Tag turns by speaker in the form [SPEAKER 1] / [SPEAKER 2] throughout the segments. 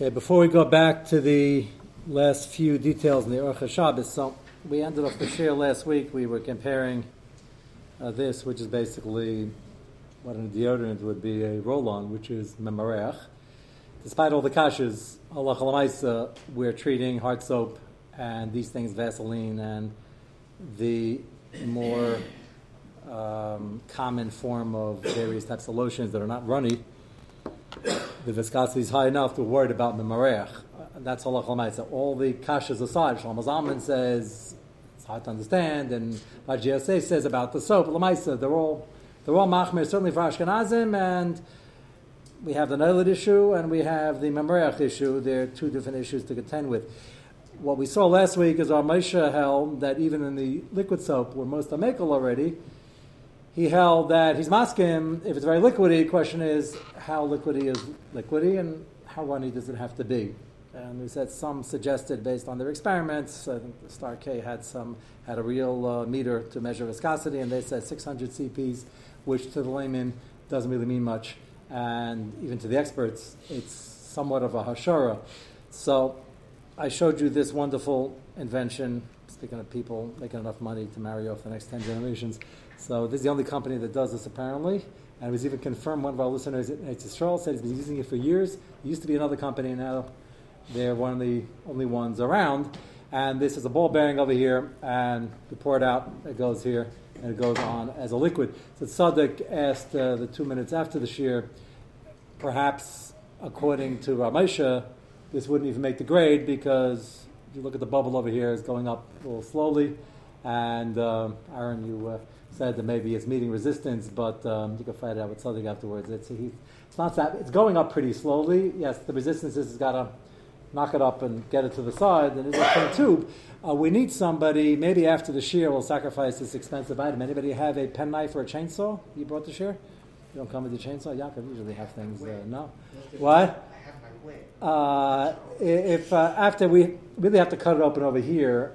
[SPEAKER 1] Okay, before we go back to the last few details in the Orcha Shabbos, so we ended off the share last week. We were comparing uh, this, which is basically what a deodorant would be a roll-on, which is memarech. Despite all the kashas, Allah we're treating hard soap and these things, Vaseline, and the more um, common form of various types of lotions that are not runny the viscosity is high enough to worry about the memarech. That's halach l'maisa. All the kashas aside, Shlomo Zalman says it's hard to understand, and GSA says about the soap l'maisa. They're all they're all machmir certainly for Ashkenazim, and we have the Nolad issue and we have the memarech issue. They're two different issues to contend with. What we saw last week is our Moshe held that even in the liquid soap, we're most amekel already he held that he's maskim, if it's very liquidy, the question is how liquidy is liquidy and how runny does it have to be? And we said some suggested based on their experiments. I think Star K had some had a real uh, meter to measure viscosity, and they said 600 CPs, which to the layman doesn't really mean much, and even to the experts, it's somewhat of a hashara. So I showed you this wonderful invention. Speaking of people making enough money to marry off the next 10 generations, so this is the only company that does this apparently. And it was even confirmed, one of our listeners at Yisrael said he's been using it for years. It used to be another company, now they're one of the only ones around. And this is a ball bearing over here, and you pour it out, it goes here, and it goes on as a liquid. So Tzaddik asked uh, the two minutes after the shiur, perhaps according to Ramesha, this wouldn't even make the grade because if you look at the bubble over here, it's going up a little slowly. And uh, Aaron, you. Uh, said that maybe it's meeting resistance, but um, you can find out with something afterwards. It's, he, it's not that it's going up pretty slowly. Yes, the resistance has got to knock it up and get it to the side. And it's a tube. Uh, we need somebody. Maybe after the shiur, we'll sacrifice this expensive item. Anybody have a penknife or a chainsaw? You brought the shear. You don't come with the chainsaw. Yaakov usually have things. Uh, no. What? Uh, if uh, after we really have to cut it open over here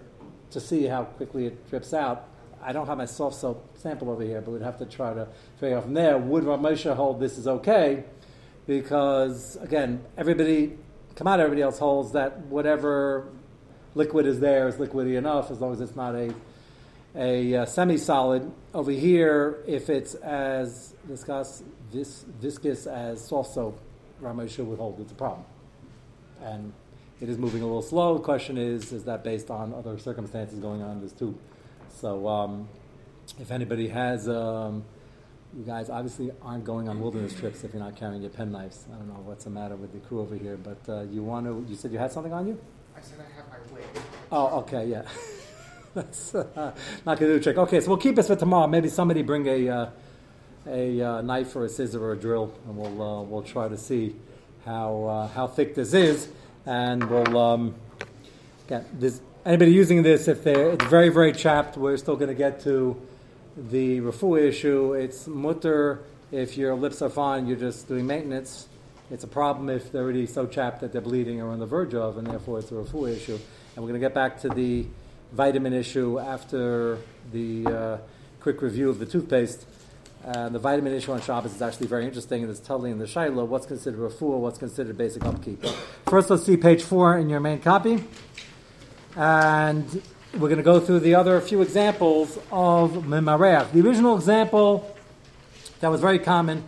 [SPEAKER 1] to see how quickly it drips out, I don't have my soft soap sample over here, but we'd have to try to figure out from there. Would Ramosha hold this is okay? Because again, everybody, come out, everybody else holds that whatever liquid is there is liquidy enough as long as it's not a a uh, semi-solid. Over here, if it's as viscous, vis, viscous as soft soap, Ramosha would hold it's a problem. And it is moving a little slow. The question is, is that based on other circumstances going on in this tube? So um, if anybody has, um, you guys obviously aren't going on wilderness trips if you're not carrying your pen knives. I don't know what's the matter with the crew over here, but uh, you want to. You said you had something on you.
[SPEAKER 2] I said I have my wig.
[SPEAKER 1] Oh, okay, yeah. That's uh, not going to do the trick. Okay, so we'll keep this for tomorrow. Maybe somebody bring a uh, a uh, knife or a scissor or a drill, and we'll uh, we'll try to see how uh, how thick this is, and we'll um, get this anybody using this, if they're, it's very, very chapped, we're still going to get to the refu issue. It's mutter if your lips are fine, you're just doing maintenance. It's a problem if they're already so chapped that they're bleeding or on the verge of, and therefore it's a refu issue. And we're going to get back to the vitamin issue after the uh, quick review of the toothpaste. Uh, the vitamin issue on Shabbos is actually very interesting, and it's telling in the Shiloh what's considered fool, what's considered basic upkeep. First, let's see page four in your main copy. And we're going to go through the other few examples of Mimarech. The original example that was very common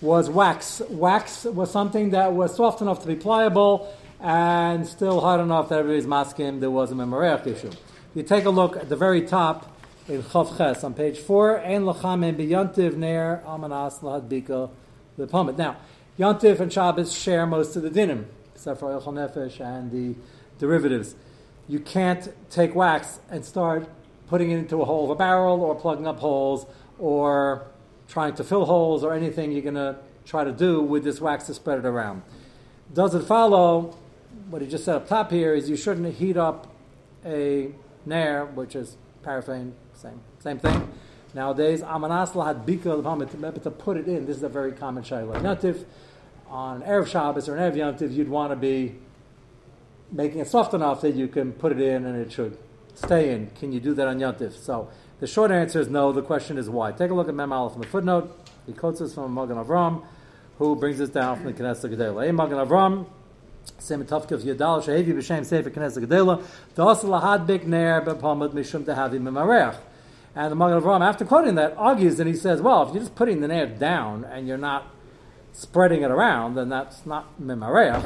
[SPEAKER 1] was wax. Wax was something that was soft enough to be pliable and still hard enough that everybody's masking there was a Mimarech issue. If You take a look at the very top in Chav Ches on page 4, Ein Lachamim Biyantiv Ner Amanas Lahadbika the Pomet. Now, Yantiv and Shabbos share most of the dinim, except for Echel Nefesh and the derivatives you can't take wax and start putting it into a hole of a barrel or plugging up holes or trying to fill holes or anything you're going to try to do with this wax to spread it around. Does it follow? What he just said up top here is you shouldn't heat up a nair, which is paraffin, same same thing. Nowadays, amanas lahad bika but to put it in. This is a very common shayla. Yantiv on erev Shabbos or an erev Yantiv, you'd want to be making it soft enough that you can put it in and it should stay in. Can you do that on Yantif? So the short answer is no. The question is why. Take a look at Mem Aleph from the footnote. He quotes this from Magen Avram, who brings this down from the Knesset Gedela. Hey, Magen Avram, Same Tavkif Yadal Shehevi B'Shem Sefer Knesset Gedela Das Lahad Big Ner B'Pamad Mishum Tehavi Mimarech. And the Magen Avraham, after quoting that, argues and he says, well, if you're just putting the nair down and you're not spreading it around, then that's not mimareach.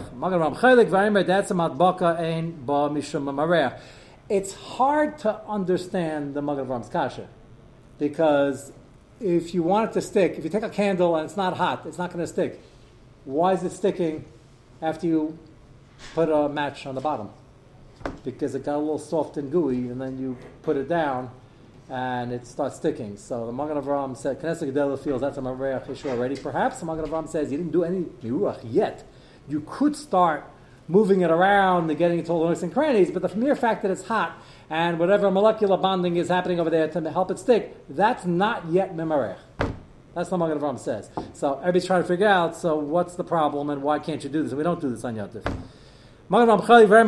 [SPEAKER 1] It's hard to understand the Magen Avraham's kasha because if you want it to stick, if you take a candle and it's not hot, it's not going to stick. Why is it sticking after you put a match on the bottom? Because it got a little soft and gooey, and then you put it down, and it starts sticking. So the Magen Avraham said, Knesset Gedela feels that's a Mareach issue already. Perhaps the Magen Avraham says you didn't do any Miruach yet. You could start moving it around and getting it to all the nooks and crannies, but the mere fact that it's hot and whatever molecular bonding is happening over there to help it stick, that's not yet Mimarech. That's what Magen Avraham says. So everybody's trying to figure out, so what's the problem and why can't you do this? We don't do this on Yotif. If you're trying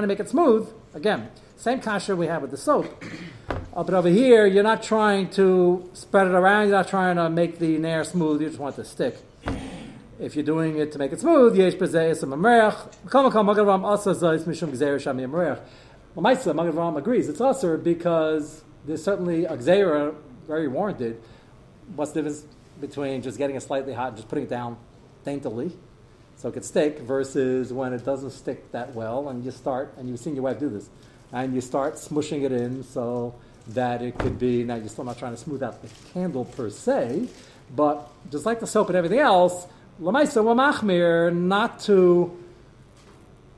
[SPEAKER 1] to make it smooth, again, same kasha we have with the soap. Uh, but over here, you're not trying to spread it around, you're not trying to make the nair smooth, you just want it to stick. If you're doing it to make it smooth, yesh b'zeh a merech. Kol makam Magen Avraham also zayis mishum gzeir shami merech. Well, Maisa, Magen Avraham agrees. It's also because there's certainly a gzeira very warranted. What's the difference between just getting it slightly hot and just putting it down daintily so it could stick versus when it doesn't stick that well and you start, and you've seen your wife do this, and you start smushing it in so that it could be, now you're still not trying to smooth out the candle per se, but just like the soap and everything else, Lamaisa Machmir, not to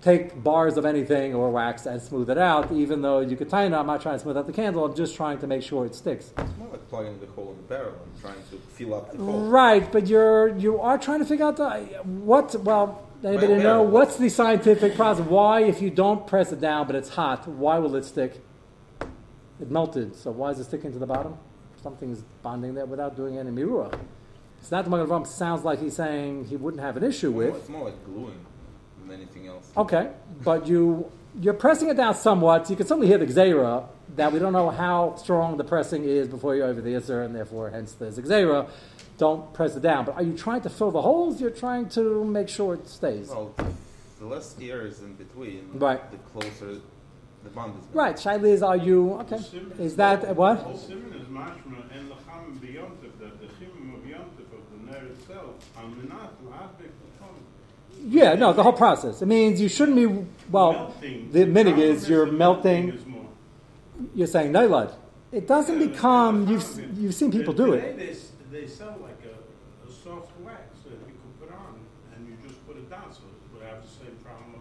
[SPEAKER 1] take bars of anything or wax and smooth it out, even though you could tie it. I'm not trying to smooth out the candle, I'm just trying to make sure it sticks.
[SPEAKER 2] It's more like plugging the hole in the barrel and trying to fill up the hole.
[SPEAKER 1] Right, but you're you are trying to figure out the what well anybody
[SPEAKER 2] Well,
[SPEAKER 1] know what's the scientific process? Why if you don't press it down but it's hot, why will it stick? It melted, so why is it sticking to the bottom? Something's bonding there without doing any mirua. It's not the Magen Avraham sounds like he's saying he wouldn't have an issue with.
[SPEAKER 2] It's more like gluing than anything else.
[SPEAKER 1] Okay, but you you're pressing it down somewhat. So you can certainly hear the gzera that we don't know how strong the pressing is before you're over the isser, and therefore, hence the a gzera. Don't press it down. But are you trying to fill the holes? You're trying to make sure it stays.
[SPEAKER 2] Well, the less air is in between,
[SPEAKER 1] Right.
[SPEAKER 2] the closer the bond is.
[SPEAKER 1] Right, Shaila is, are you okay? Is that what?
[SPEAKER 3] The
[SPEAKER 1] Yeah, no, the whole process. It means you shouldn't be. Well,
[SPEAKER 3] Melting.
[SPEAKER 1] the
[SPEAKER 3] problem
[SPEAKER 1] is you're melting.
[SPEAKER 3] is more.
[SPEAKER 1] You're saying nailad. It doesn't
[SPEAKER 3] Yeah,
[SPEAKER 1] become. You've you've seen people do it.
[SPEAKER 3] They, they sell like a, a soft wax that you can put on and you just put it down so it would have the same problem of.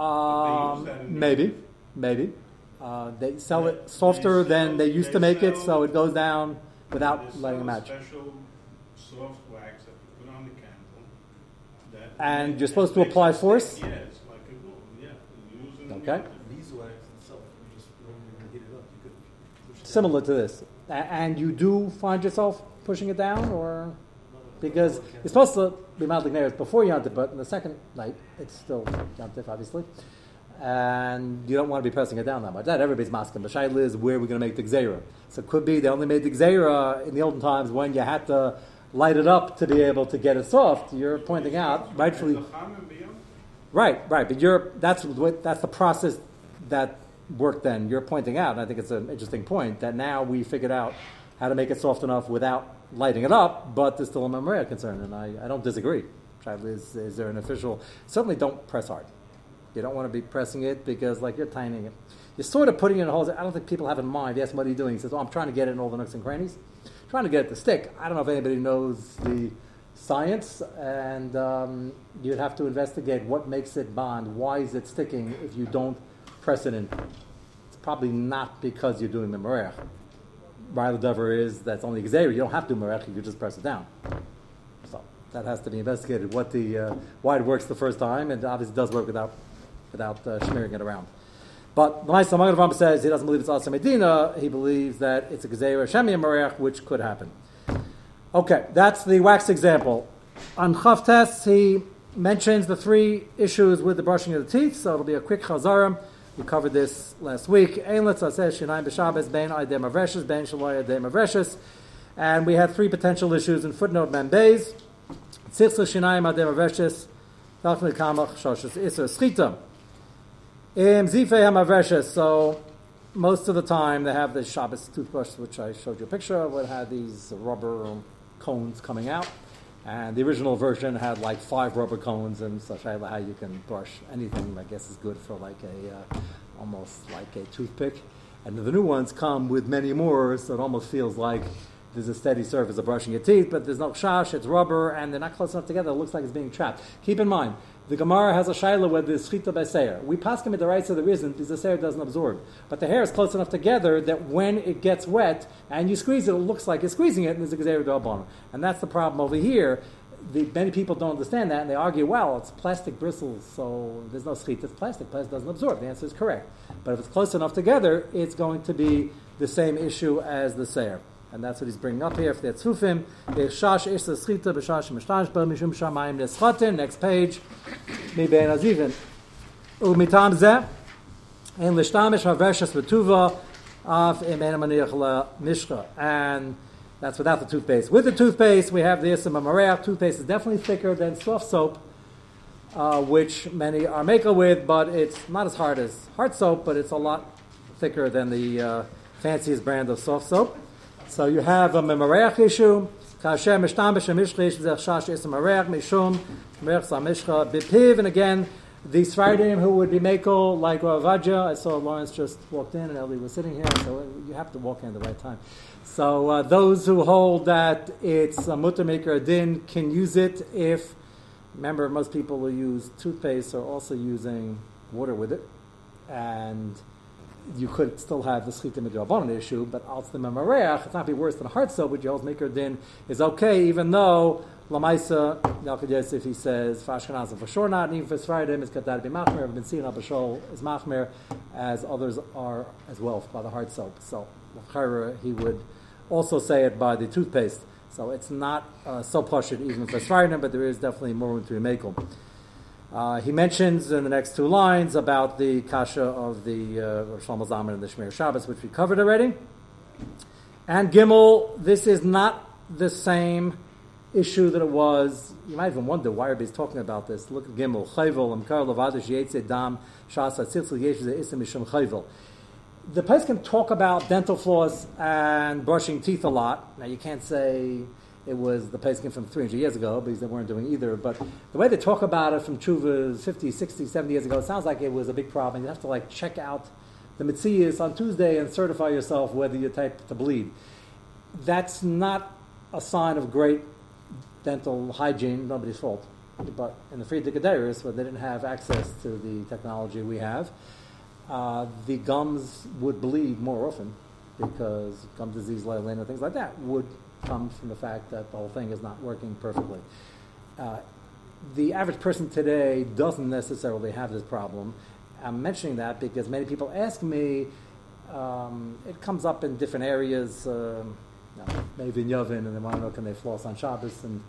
[SPEAKER 1] Um,
[SPEAKER 3] But they use that in-
[SPEAKER 1] maybe, maybe. Uh, they sell it softer
[SPEAKER 3] they
[SPEAKER 1] than they
[SPEAKER 3] sell-
[SPEAKER 1] used to
[SPEAKER 3] they
[SPEAKER 1] make it, so it goes down without letting it
[SPEAKER 3] sell a
[SPEAKER 1] match.
[SPEAKER 3] Special soft wax that you put on the candle. That
[SPEAKER 1] And you're supposed to apply force?
[SPEAKER 3] Yeah, it's like a glue. Yeah, you use it in
[SPEAKER 1] Okay.
[SPEAKER 4] beeswax itself, just you heat it up, you could
[SPEAKER 1] Similar to this, and you do find yourself pushing it down, or because it's supposed to be mildly nails before Yantif, but in the second night it's still Yantif, obviously, and you don't want to be pressing it down that much. That everybody's masking. The shaila is where we're going to make the gzeira. So it could be they only made the gzeira in the olden times when you had to light it up to be able to get it soft. You're pointing out rightfully.
[SPEAKER 3] And the cham and beyond.
[SPEAKER 1] Right, right. But you're that's what that's the process that worked then. You're pointing out, and I think it's an interesting point that now we figured out how to make it soft enough without lighting it up, but there's still a memory concern, and I, I don't disagree. Is, is there an official? Certainly, don't press hard. You don't want to be pressing it because, like, you're tining it. You're sort of putting it in holes. I don't think people have in mind. Yes, what are you doing? He says, "Oh, I'm trying to get it in all the nooks and crannies, trying to get to stick." I don't know if anybody knows the science, and um, you'd have to investigate what makes it bond. Why is it sticking if you don't press it in? It's probably not because you're doing the merech. Riley Dover is that's only Xavier. You don't have to do merech. You just press it down. So that has to be investigated. What the uh, why it works the first time, and obviously does work without without uh, smearing it around. But the Ma'aseh Magen says he doesn't believe it's Asa Medina. He believes that it's a Gezeira Shemi Merech, which could happen. Okay, that's the wax example. On Chavtes, he mentions the three issues with the brushing of the teeth, so it'll be a quick chazarim. We covered this last week. And we had three potential issues in footnote Membeis. Im Zifei HaMaveshes, so most of the time they have the Shabbos toothbrush, which I showed you a picture of, it had these rubber cones coming out. And the original version had like five rubber cones and such how you can brush anything. I guess is good for like a uh, almost like a toothpick. And the new ones come with many more, so it almost feels like there's a steady surface of brushing your teeth, but there's no shash, it's rubber, and they're not close enough together. It looks like it's being trapped. Keep in mind, the Gemara has a shaila with the schita beseir. We pass him at the right so there isn't because the seir doesn't absorb. But the hair is close enough together that when it gets wet and you squeeze it, it looks like you're squeezing it, and there's a gezer dalbana. And that's the problem over here. The, many people don't understand that, and they argue, well, it's plastic bristles, so there's no schita. It's plastic. Plastic doesn't absorb. The answer is correct. But if it's close enough together, it's going to be the same issue as the seir. And that's what he's bringing up here for the Tzufim. Shash ish schita b'shash shamayim. Next page. Mi bein azivin. Umitam zeh. En lishtamish haveshes betuva af imen maniach la. And that's without the toothpaste. With the toothpaste, we have the Isam Mareach. Toothpaste is definitely thicker than soft soap, uh, which many are maker with, but it's not as hard as hard soap, but it's a lot thicker than the uh, fanciest brand of soft soap. So you have a memoreach issue. Kasher mishtam b'shem mishchish v'zech shash is a memoreach mishum memoreach samishcha b'piv. And again, the Sfardim who would be mako like Ravadja. I saw Lawrence just walked in and Ellie was sitting here, so you have to walk in at the right time. So uh, those who hold that it's a mutter maker din can use it if, remember, most people who use toothpaste are also using water with it. And you could still have the schita midrabanan issue, but al the memareach, it's not be worse than a hard soap, which Yehul's maker din is okay, even though lamaisa Yalkut Yosef he says for Ashkenazim for sure not, even for Sfaradim it's got that be machmer. Been seeing Abashol is machmer, as others are as well by the hard soap. So he would also say it by the toothpaste. So it's not uh, so pashut even for Sfaradim, but there is definitely more room to be makel. Uh, he mentions in the next two lines about the kasha of the uh, Shlomo and the Shemir Shabbos, which we covered already. And Gimel, this is not the same issue that it was. You might even wonder why everybody's talking about this. Look at Gimel. Chayvel, Amkar Levadish Dam, Shasa Tzilzel Yeshiz Isim Mishum Chayvel. The place can talk about dental floss and brushing teeth a lot. Now, you can't say it was the place came from 300 years ago because they weren't doing either. But the way they talk about it from Chuvas 50, 60, 70 years ago, it sounds like it was a big problem. You have to like check out the Mitzias on Tuesday and certify yourself whether you're type to bleed. That's not a sign of great dental hygiene, nobody's fault. But in the Friedrich where they didn't have access to the technology we have, uh, the gums would bleed more often because gum disease, and things like that would comes from the fact that the whole thing is not working perfectly. Uh, the average person today doesn't necessarily have this problem. I'm mentioning that because many people ask me, um, it comes up in different areas, uh, maybe in Yavin, and they want to know can they floss on Shabbos, and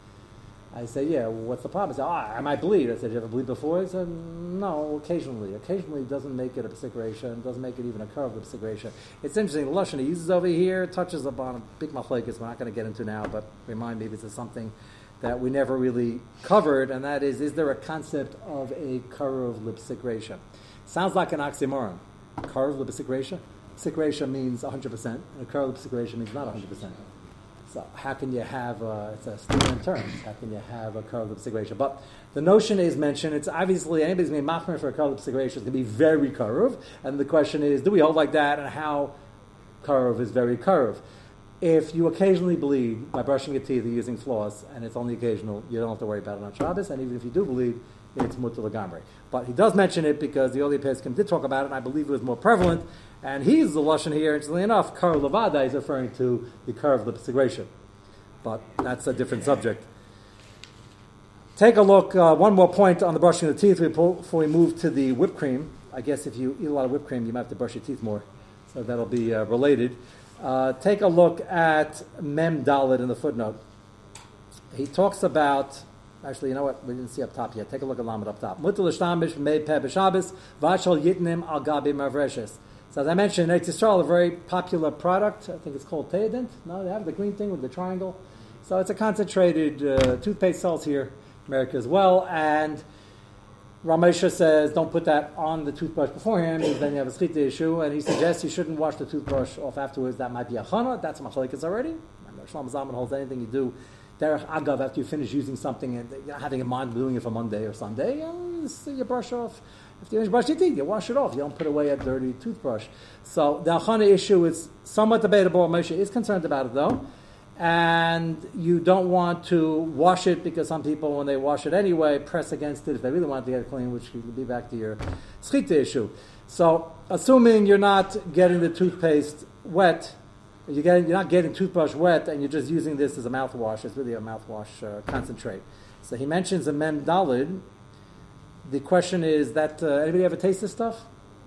[SPEAKER 1] I say, yeah, what's the problem? Ah, I say, oh, I might bleed. I said, you ever bleed before? He said, no, occasionally. Occasionally doesn't make it a psichration, doesn't make it even a curve of psichration. It's interesting, the Lashon he uses over here touches upon a big machlekes we're not going to get into now, but remind me this is something that we never really covered, and that is, is there a concept of a curve lipsicration? Sounds like an oxymoron. Curve lipsicration? Psichration means 100%, and a curve lipsicration means not 100%. So how can you have a, it's a student term? How can you have a curved lip But the notion is mentioned. It's obviously anybody's made machmer for a curved lip is going to be very curved, and the question is, do we hold like that, and how curve is very curved? If you occasionally bleed by brushing your teeth or using floss, and it's only occasional, you don't have to worry about it on Shabbos, and even if you do bleed, it's mutter. But he does mention it because the early Pesachim did talk about it, and I believe it was more prevalent and he's the Lashon here, interestingly enough, Kar Levada is referring to the curve segregation, But that's a different subject. Take a look, uh, one more point on the brushing of the teeth before we move to the whipped cream. I guess if you eat a lot of whipped cream, you might have to brush your teeth more. So that'll be uh, related. Uh, take a look at Mem Dalit in the footnote. He talks about Actually, you know what? We didn't see up top yet. Take a look at Lamed up top. Yitnim. So as I mentioned, Eretz Yisrael, a very popular product. I think it's called Teodent. No, they have the green thing with the triangle. So it's a concentrated uh, toothpaste sells here, America as well, and Ramesha says don't put that on the toothbrush beforehand because then you have a schita issue, and he suggests you shouldn't wash the toothbrush off afterwards. That might be a chana. That's machlekes already. Shlomo Zalman holds anything you do derech agav after you finish using something and you're having in mind doing it for Monday or Sunday, you, you brush off. If you brush your teeth, you wash it off. You don't put away a dirty toothbrush. So the achana issue is somewhat debatable. Moshe is concerned about it though and you don't want to wash it because some people, when they wash it anyway, press against it if they really want to get it clean, which would be back to your schita issue. So, assuming you're not getting the toothpaste wet, you're, getting, you're not getting toothbrush wet, and you're just using this as a mouthwash. It's really a mouthwash uh, concentrate. So he mentions a mem dalid. The question is that uh, anybody ever taste this stuff?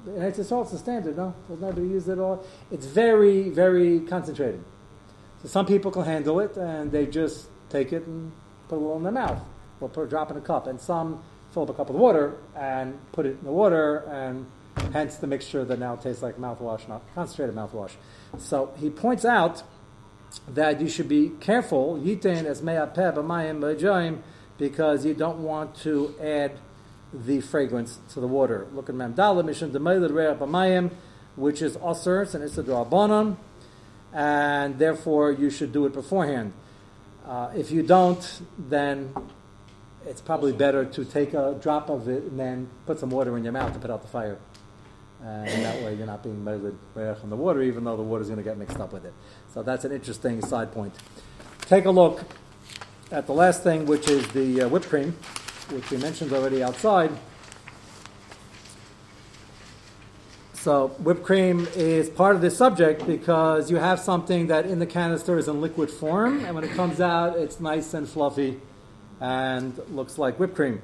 [SPEAKER 1] It's a salt, it's a standard, no? Does nobody use it at all? It's very, very concentrated. So some people can handle it and they just take it and put a little in their mouth or put a drop in a cup. And some fill up a cup with water and put it in the water and hence the mixture that now tastes like mouthwash, not concentrated mouthwash. So he points out that you should be careful, yitain as me'apeh because you don't want to add the fragrance to the water. Look at Memdala, Mission Demayla which is Osir, and it's a Drabanon and therefore you should do it beforehand. Uh, if you don't, then it's probably better to take a drop of it and then put some water in your mouth to put out the fire. and that way you're not being measured on the water, even though the water is going to get mixed up with it. So that's an interesting side point. Take a look at the last thing, which is the uh, whipped cream, which we mentioned already outside. So whipped cream is part of this subject because you have something that in the canister is in liquid form, and when it comes out, it's nice and fluffy and looks like whipped cream.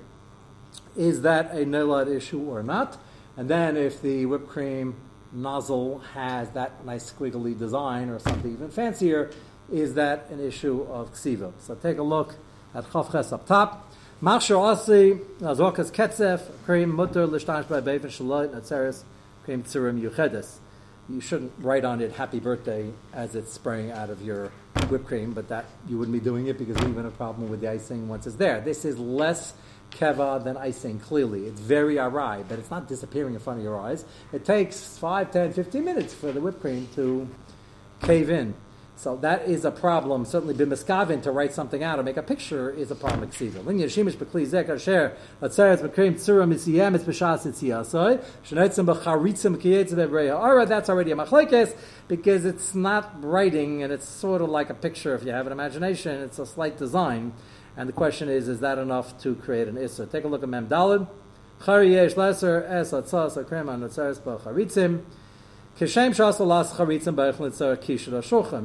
[SPEAKER 1] Is that a nilad issue or not? And then if the whipped cream nozzle has that nice squiggly design or something even fancier, is that an issue of ksiva? So take a look at Chavches up top. Machshir Asi, Azorkas Ketzef, cream mutter l'shtash by Beivin Shalot. You shouldn't write on it happy birthday as it's spraying out of your whipped cream, but that you wouldn't be doing it because even a problem with the icing once it's there. This is less keva than icing, clearly. It's very arai, but it's not disappearing in front of your eyes. It takes 5, 10, 15 minutes for the whipped cream to cave in. So that is a problem. Certainly, b'miskavin to write something out or make a picture is a problem. Shimish b'kli zek asher it's b'shas b'charitzim kiyetzim that's already a machlekes because it's not writing and it's sort of like a picture. If you have an imagination, it's a slight design. And the question is, is that enough to create an issa? Take a look at Mem Dalid. Chari yesh leser es atzas akrem an atzeres b'charitzim.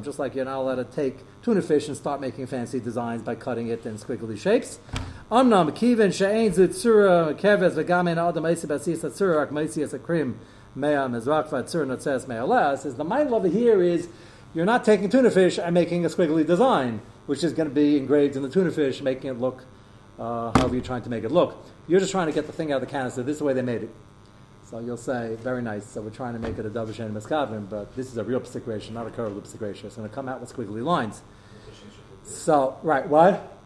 [SPEAKER 1] Just like you're not allowed to take tuna fish and start making fancy designs by cutting it in squiggly shapes. Is the mind over here is you're not taking tuna fish and making a squiggly design, which is going to be engraved in the tuna fish, making it look uh, however you're trying to make it look. You're just trying to get the thing out of the canister. This is the way they made it. So you'll say, very nice. So we're trying to make it a double shen miskavim, but this is a real psikration, not a curved psikration. It's going to come out with squiggly lines. So, right, what?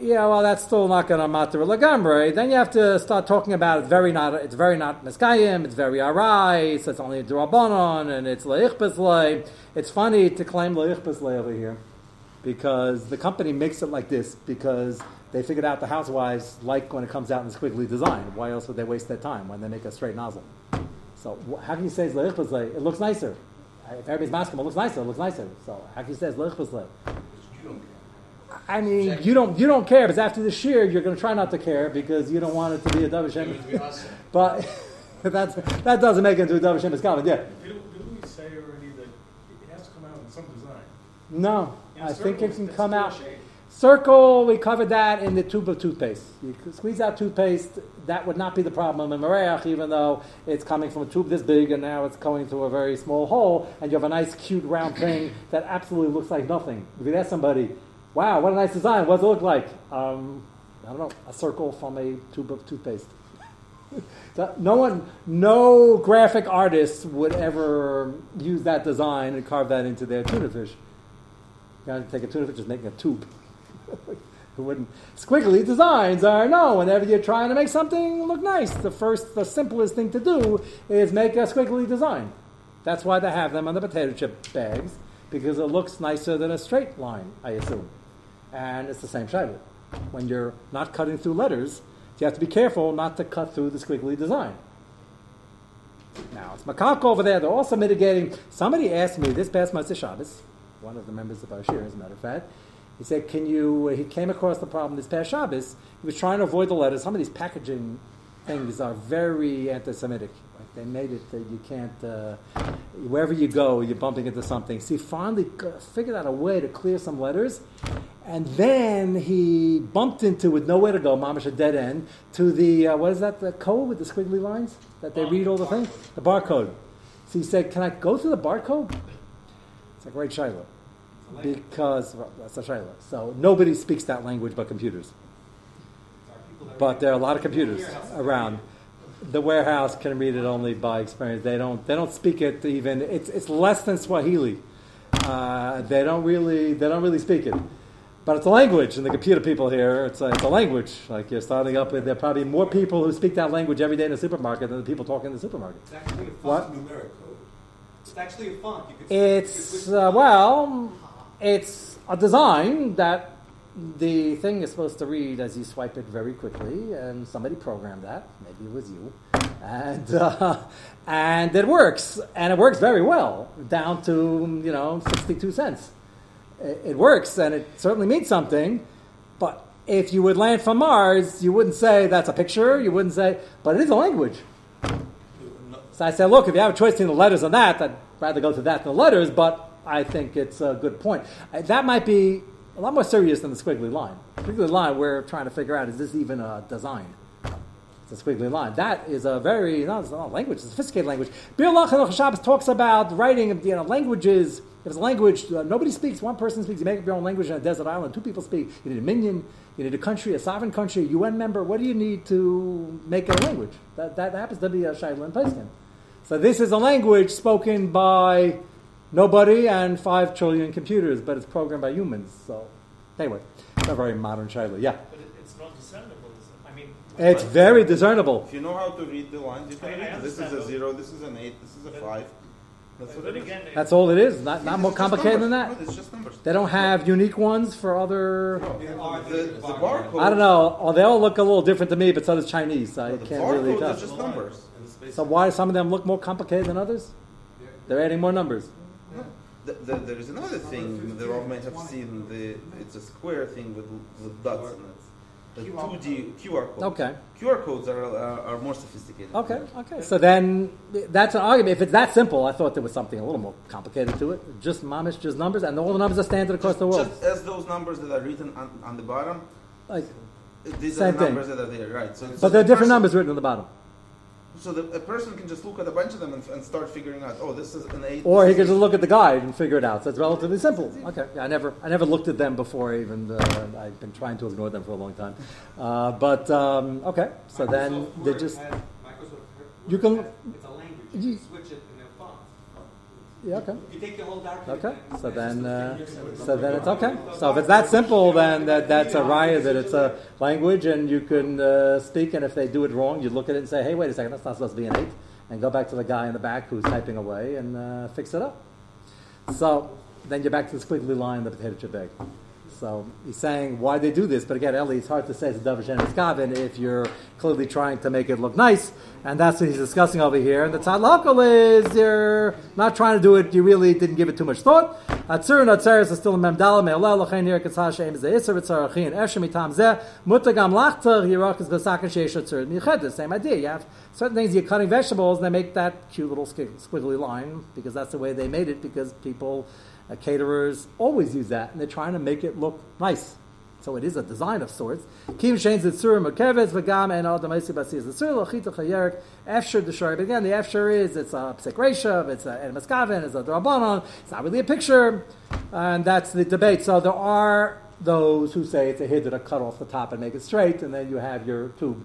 [SPEAKER 1] Yeah, well, that's still not going to matter lagambre. Then you have to start talking about it's very not it's very not miskayim, it's very arai, so it's only a drabanon, and it's leichbeslei. It's funny to claim leichbeslei over here because the company makes it like this because they figured out the housewives like when it comes out in squiggly design. Why else would they waste their time when they make a straight nozzle? So how can you say it's It looks nicer. If everybody's masking, it looks nicer. It looks nicer. So how can you say it's leichbazlei? I mean, you don't you don't care, because after the shiur, you're going to try not to care because you don't want it to be a double shem. but that's, that doesn't make it into a double shem Yeah.
[SPEAKER 4] Did, did we say already that it has to come out in some design?
[SPEAKER 1] No, I think it can come out. Shape. Circle, we covered that in the tube of toothpaste. You squeeze out toothpaste, that would not be the problem in Mareach, even though it's coming from a tube this big and now it's going through a very small hole, and you have a nice, cute, round thing that absolutely looks like nothing. If you ask somebody, wow, what a nice design, what does it look like? Um, I don't know, a circle from a tube of toothpaste. no one, no graphic artist would ever use that design and carve that into their tuna fish. You know, take a tuna fish, just making a tube. Who wouldn't? Squiggly designs are no. Whenever you're trying to make something look nice, the first, the simplest thing to do is make a squiggly design. That's why they have them on the potato chip bags because it looks nicer than a straight line, I assume. And it's the same shaila. When you're not cutting through letters, you have to be careful not to cut through the squiggly design. Now, it's Makak over there. They're also mitigating. Somebody asked me this past Motzei Shabbos, one of the members of our shir, as a matter of fact, he said, "Can you?" He came across the problem this past Shabbos. He was trying to avoid the letters. Some of these packaging things are very anti-Semitic. Like they made it that you can't. Uh, wherever you go, you're bumping into something. So he finally figured out a way to clear some letters, and then he bumped into with nowhere to go, mamish a dead end, to the uh, what is that? The code with the squiggly lines that they read all the things. The barcode. So he said, "Can I go through the barcode?" It's a great shiloh because well, that's a shayla. So nobody speaks that language but computers. But there are a lot of computers around. The warehouse can read it only by experience. They don't. They don't speak it even. It's it's less than Swahili. Uh, they don't really. They don't really speak it. But it's a language, and the computer people here, it's a, it's a language. Like you're starting up with, there are probably more people who speak that language every day in the supermarket than the people talking in the supermarket.
[SPEAKER 4] It's actually a font
[SPEAKER 1] What?
[SPEAKER 4] numeric code. It's actually a font. You could,
[SPEAKER 1] It's
[SPEAKER 4] you could
[SPEAKER 1] uh, well, it's a design that the thing is supposed to read as you swipe it very quickly, and somebody programmed that. Maybe it was you, and uh, and it works, and it works very well, down to you know sixty-two cents. It, it works, and it certainly means something. But if you would land from Mars, you wouldn't say that's a picture. You wouldn't say, but it is a language. So I said, look, if you have a choice between the letters and that, I'd rather go to that than the letters, but I think it's a good point. Uh, That might be a lot more serious than the squiggly line. The squiggly line, we're trying to figure out, is this even a design? It's a squiggly line. That is a very, no, it's not a language, it's a sophisticated language. Bir Shabbos talks about writing of you know, languages. If it's a language, uh, nobody speaks, one person speaks, you make up your own language in a desert island, two people speak. You need a minion, you need a country, a sovereign country, a UN member. What do you need to make a language? That, that happens to be a Shaila and Peskin. So this is a language spoken by nobody and five trillion computers, but it's programmed by humans. So anyway, it's a very modern Shaila. Yeah.
[SPEAKER 5] But it's not discernible. is it? I mean,
[SPEAKER 1] It's very discernible.
[SPEAKER 2] If you know how to read the lines, you can
[SPEAKER 5] I- I
[SPEAKER 2] read it. This is a zero, this is an eight, this is a
[SPEAKER 5] But-
[SPEAKER 2] five. That's what
[SPEAKER 5] but
[SPEAKER 2] it is.
[SPEAKER 5] again,
[SPEAKER 1] That's all it is. Not, not more
[SPEAKER 2] just
[SPEAKER 1] complicated than that.
[SPEAKER 2] No, It's just numbers.
[SPEAKER 1] They don't have unique ones for other.
[SPEAKER 4] There are
[SPEAKER 2] The, the barcode.
[SPEAKER 1] I don't know. Oh, they all look a little different to me, but so does Chinese. I
[SPEAKER 2] No, the
[SPEAKER 1] can't really
[SPEAKER 2] barcodes
[SPEAKER 1] tell.
[SPEAKER 2] are just numbers.
[SPEAKER 4] And the space-
[SPEAKER 1] So why some of them look more complicated than others? They're adding more numbers.
[SPEAKER 2] The, the, there is another thing the Rav might have seen. The it's a square thing with, with dots in it. The 2D QR codes.
[SPEAKER 1] Okay.
[SPEAKER 2] QR codes are, are, are more sophisticated.
[SPEAKER 1] Okay. Okay. So then that's an argument. If it's that simple, I thought there was something a little more complicated to it. Just mamish, just numbers, and all the numbers are standard across
[SPEAKER 2] Just,
[SPEAKER 1] the world.
[SPEAKER 2] just as those numbers that are written on, on the bottom,
[SPEAKER 1] Like,
[SPEAKER 2] these
[SPEAKER 1] Same
[SPEAKER 2] are the
[SPEAKER 1] thing.
[SPEAKER 2] that are there, right? So, so
[SPEAKER 1] but there are different
[SPEAKER 2] person-
[SPEAKER 1] numbers written on the bottom.
[SPEAKER 2] So the, a person can just look at a bunch of them and, and start figuring out, oh, this is an eight.
[SPEAKER 1] Or he
[SPEAKER 2] can
[SPEAKER 1] just look at the guide and figure it out. So it's relatively simple. Okay, yeah, I never, I never looked at them before. Even uh, I've been trying to ignore them for a long time. Uh, but um, okay, so then they just
[SPEAKER 4] has- Microsoft
[SPEAKER 1] You can-
[SPEAKER 4] has- It's a language. You
[SPEAKER 1] You-
[SPEAKER 4] can switch it in a font.
[SPEAKER 1] Yeah, okay,
[SPEAKER 4] You take the whole document.
[SPEAKER 1] okay. So then, uh, so then it's okay. So if it's that simple, then that, that's a raya that it's a language and you can uh, speak. And if they do it wrong, you look at it and say, hey, wait a second, that's not supposed to be an eight, and go back to the guy in the back who's typing away and uh, fix it up. So then you're back to the squiggly line, the potato chip bag. So he's saying why they do this, but again, Ellie, it's hard to say it's a and Skavin if you're clearly trying to make it look nice, and that's what he's discussing over here. And the tzad lakol is you're not trying to do it, you really didn't give it too much thought. Atzur and Atzeres is still a memdal, me'olel l'chein here katzah she'em ze iser v'tzar achin eshem mitam zeh, mutagam lachter yirak is besakin she'esh atzur michedus. Same idea, you have certain things, you're cutting vegetables, and they make that cute little squiggly line, because that's the way they made it, because people uh, caterers always use that, and they're trying to make it look nice. So it is a design of sorts. Kim shains the tzur makevets v'gam and all the meisi basis the tzur lachita chayerik efshir d'shari. But again, the efshir is it's a psik it's a edemaskaven, it's a drabanon. It's not really a picture, and that's the debate. So there are those who say it's a hid that cut off the top and make it straight, and then you have your tube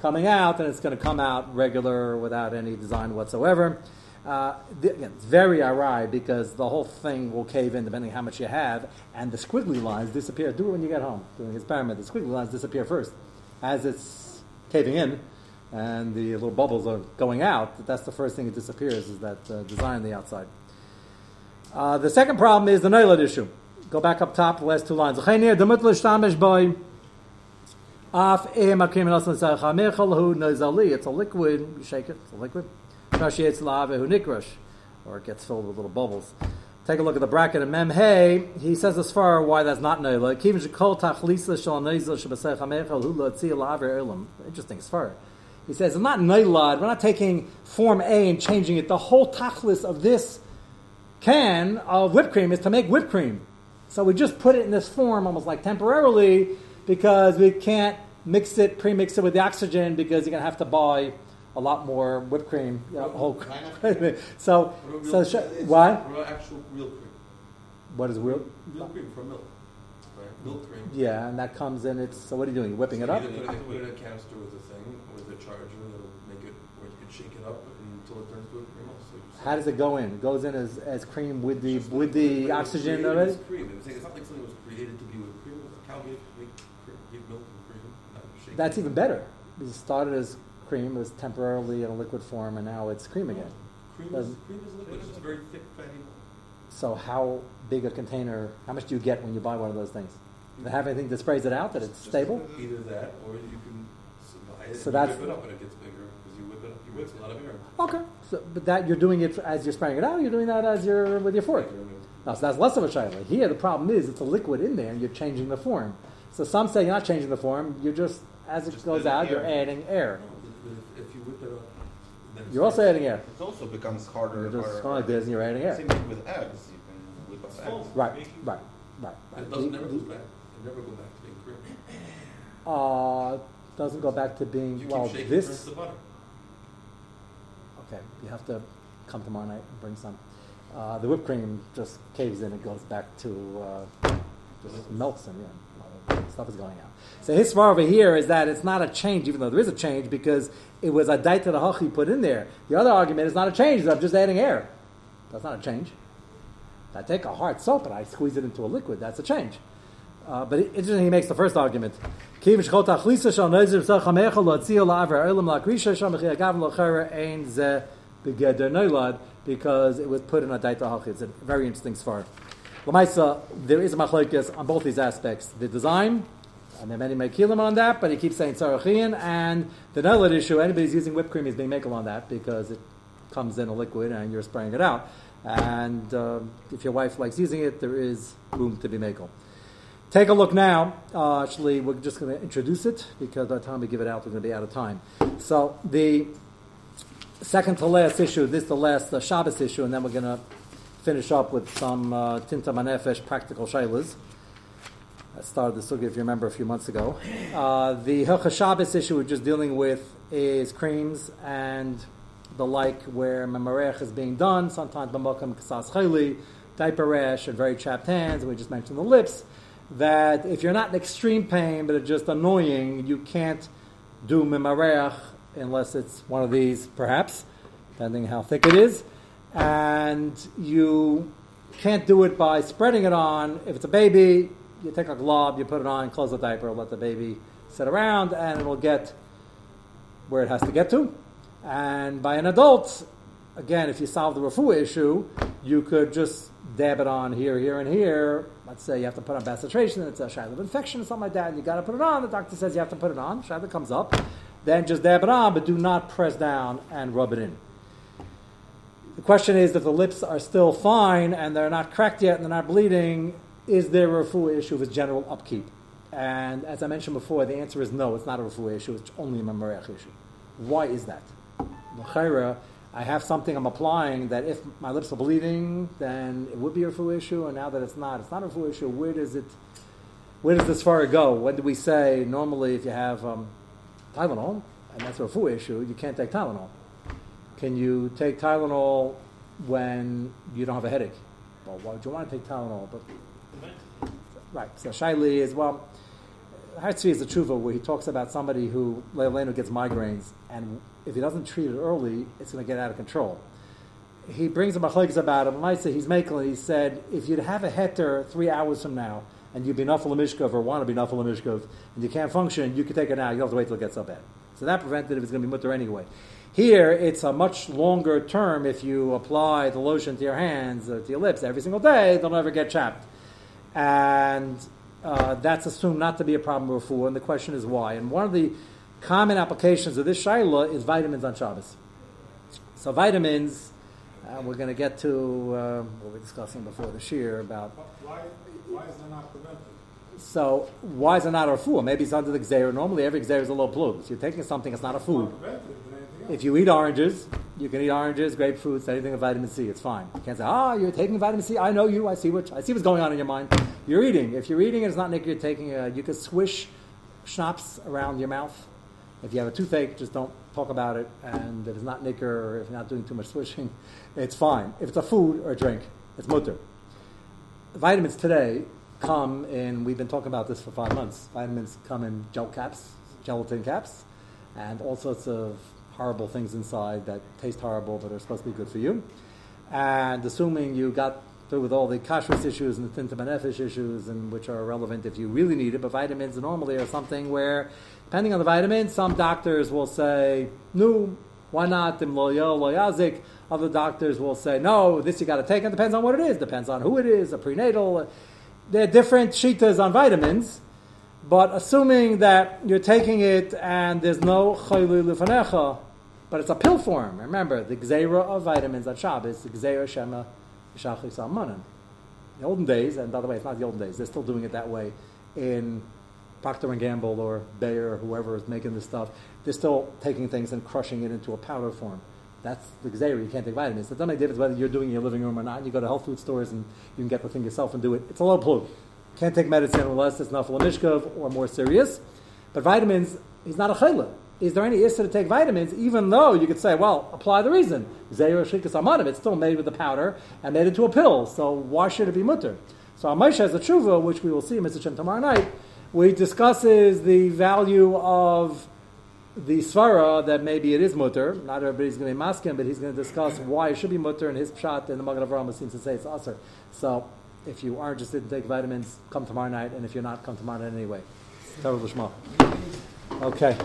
[SPEAKER 1] coming out, and it's going to come out regular without any design whatsoever. Uh, the, again, it's very awry because the whole thing will cave in depending how much you have, and the squiggly lines disappear. Do it when you get home. Doing experiment, the squiggly lines disappear first as it's caving in, and the little bubbles are going out. That's the first thing that disappears is that uh, design on the outside. Uh, the second problem is the Neilad issue. Go back up top, the last two lines. It's a liquid. You shake it. It's a liquid. Or it gets filled with little bubbles. Take a look at the bracket of Mem Hey. He says as far why that's not Neila. Interesting as far. He says it's not Neilad. We're not taking form A and changing it. The whole tachlis of this can of whipped cream is to make whipped cream. So we just put it in this form almost like temporarily because we can't mix it, pre-mix it with the oxygen because you're going to have to buy a lot more whipped cream. You know, whole so, so sh- what?
[SPEAKER 4] actual real cream.
[SPEAKER 1] What is real?
[SPEAKER 4] Real cream from milk. Right? Milk cream.
[SPEAKER 1] Yeah, and that comes in. It's so. What are you doing? You're whipping it up?
[SPEAKER 4] Put, it, put it in a canister with a thing with a charger that'll make it where you can shake it up until it turns to a cream. Also,
[SPEAKER 1] How does it go in? It goes in as, as cream with the with the oxygen
[SPEAKER 4] already.
[SPEAKER 1] already.
[SPEAKER 4] Cream. It's, it's not like something was created to be with cream. The cow gave, gave, milk and cream.
[SPEAKER 1] That's even better. It started as cream, it was temporarily in a liquid form, and now it's cream again.
[SPEAKER 4] Cream is, cream is liquid. It's very thick, fatty.
[SPEAKER 1] So how big a container? How much do you get when you buy one of those things? Do they have anything that sprays it out that it's
[SPEAKER 4] Just
[SPEAKER 1] stable?
[SPEAKER 4] Either that, or you can s- buy it.
[SPEAKER 1] So
[SPEAKER 4] and
[SPEAKER 1] that's-
[SPEAKER 4] you whip it up and it gets bigger because you whip it up. You whip a lot of air.
[SPEAKER 1] Okay, so, but that you're doing it as you're spraying it out. You're doing that as you're with your fork. No, so that's less of a shaila. Here, the problem is it's a liquid in there, and you're changing the form. So some say you're not changing the form. You're just as it
[SPEAKER 2] Just
[SPEAKER 1] goes
[SPEAKER 2] adding
[SPEAKER 1] out, you're
[SPEAKER 2] air.
[SPEAKER 1] adding air. Oh.
[SPEAKER 4] If, if you whip it up, then it's
[SPEAKER 1] You're also
[SPEAKER 4] nice.
[SPEAKER 1] adding air.
[SPEAKER 2] It also becomes harder.
[SPEAKER 1] You're just
[SPEAKER 2] harder,
[SPEAKER 1] going like this, and you're adding air.
[SPEAKER 2] Same thing with eggs. You can whip up eggs.
[SPEAKER 1] Right, right, right.
[SPEAKER 4] It doesn't
[SPEAKER 1] The-
[SPEAKER 4] never
[SPEAKER 1] the-
[SPEAKER 4] goes back. It never goes back to being cream.
[SPEAKER 1] Uh, doesn't go back to being
[SPEAKER 4] You
[SPEAKER 1] well.
[SPEAKER 4] keep shaking, it turns
[SPEAKER 1] This
[SPEAKER 4] to butter.
[SPEAKER 1] okay. You have to come tomorrow night and bring some. Uh, the whipped cream just caves in. It goes back to uh, just melts and yeah, stuff is going out. So his svara over here is that it's not a change, even though there is a change because it was a daita the hachi put in there. The other argument is not a change. I'm just adding air. That's not a change. I take a hard soap and I squeeze it into a liquid. That's a change. Uh, but interesting, he makes the first argument. Because it was put in a daita hachi. It's a very interesting svar. Lamaisa, there is a machlokes on both these aspects. The design, and there are many mekilim on that, but he keeps saying tzarachian, and the noilad issue, anybody's using whipped cream is being makel on that because it comes in a liquid and you're spraying it out. And um if your wife likes using it, there is room to be makel. Take a look now. Uh, actually, we're just going to introduce it because by the time we give it out, we're going to be out of time. So the second to last issue, this is the last uh, Shabbos issue, and then we're going to finish up with some uh, Tinta Manefesh practical shaylas. I started the sugi, if you remember, a few months ago. Uh, the Hilcha Shabbos issue we're just dealing with is creams and the like, where memarech is being done, sometimes b'makam kasas chayli, diaper rash, and very chapped hands, and we just mentioned the lips, that if you're not in extreme pain, but it's just annoying, you can't do memarech unless it's one of these, perhaps, depending how thick it is, and you can't do it by spreading it on. If it's a baby, you take a glob, you put it on, close the diaper, let the baby sit around, and it'll get where it has to get to. And by an adult, again, if you solve the refu issue, you could just dab it on here, here, and here. Let's say you have to put on bacitracin, and it's a shiloh infection or something like that, and you got to put it on. The doctor says you have to put it on. Shiloh comes up, then just dab it on, but do not press down and rub it in. The question is, if the lips are still fine and they're not cracked yet and they're not bleeding, is there a refu issue with general upkeep? And as I mentioned before, the answer is no, it's not a refu issue, it's only a memarech issue. Why is that? I have something I'm applying that if my lips are bleeding, then it would be a refu issue, and now that it's not, it's not a refu issue, where does it, where does this far go? When do we say, normally if you have um, Tylenol, and that's a refu issue, you can't take Tylenol. Can you take Tylenol when you don't have a headache? Well, why would you want to take Tylenol? But right, so Shaili is well. Har Tzvi is a tshuva where he talks about somebody who Leilenu gets migraines, and if he doesn't treat it early, it's going to get out of control. he brings a machlekes about him. Say he's making. He said if you'd have a heter three hours from now and you'd be nafal mishkov or want to be nafal mishkov and you can't function, you could take it now. You don't have to wait till it gets so bad. So that preventative is going to be mutter anyway. Here, it's a much longer term if you apply the lotion to your hands or to your lips every single day, they'll never get chapped. And uh, that's assumed not to be a problem with food, and the question is why. And one of the common applications of this shaila is vitamins on Shabbos. So vitamins, uh, we're going to get to uh, what we were discussing before the shiur about.
[SPEAKER 3] Why, why is that not prevented?
[SPEAKER 1] So why is it not a food? Maybe it's under the xer. Normally every xer is a little plug. So you're taking something that's not a food. If you eat oranges, you can eat oranges, grapefruits, anything with vitamin C. It's fine. You can't say, "Ah, you're taking vitamin C. I know you. I see what I see what's going on in your mind. You're eating. If you're eating, it's not nick. You're taking. A, you can swish schnapps around your mouth. If you have a toothache, just don't talk about it. And if it's not nikar, or if you're not doing too much swishing, it's fine. If it's a food or a drink, it's mutter. Vitamins today come in. We've been talking about this for five months. Vitamins come in gel caps, gelatin caps, and all sorts of horrible things inside that taste horrible but are supposed to be good for you. And assuming you got through with all the kashrus issues and the tinta benefesh issues, and which are relevant if you really need it, but vitamins normally are something where, depending on the vitamin, some doctors will say, no, why not? Tim lo yo, lo yazik. Other doctors will say, no, this you got to take. It depends on what it is. Depends on who it is, a prenatal. There are different shitas on vitamins. But assuming that you're taking it and there's no chaylu lefanecha, but it's a pill form. Remember, the gzeira of vitamins at Shabbos, the gzeira shema yishachik samemanim. The olden days, and by the way, it's not the olden days. They're still doing it that way in Procter Gamble or Bayer or whoever is making this stuff. They're still taking things and crushing it into a powder form. That's the gzeira. You can't take vitamins. It doesn't make difference whether you're doing it in your living room or not. You go to health food stores and you can get the thing yourself and do it. It's a low plug. Can't take medicine unless it's nafal mishkov or more serious. But vitamins, he's not a chayla. Is there any issue to take vitamins, even though you could say, well, apply the reason. Zayir shechikas samemanim, it's still made with the powder and made into a pill, so why should it be mutter? So Amisha has a tshuva, which we will see in Mr. Shem tomorrow night, where he discusses the value of the svara that maybe it is mutter. Not everybody's going to be maskim, but he's going to discuss why it should be mutter, and his pshat in the Magen Avraham seems to say it's aser. So if you are interested in taking vitamins, come tomorrow night, and if you're not, come tomorrow night anyway. Terrible. Okay.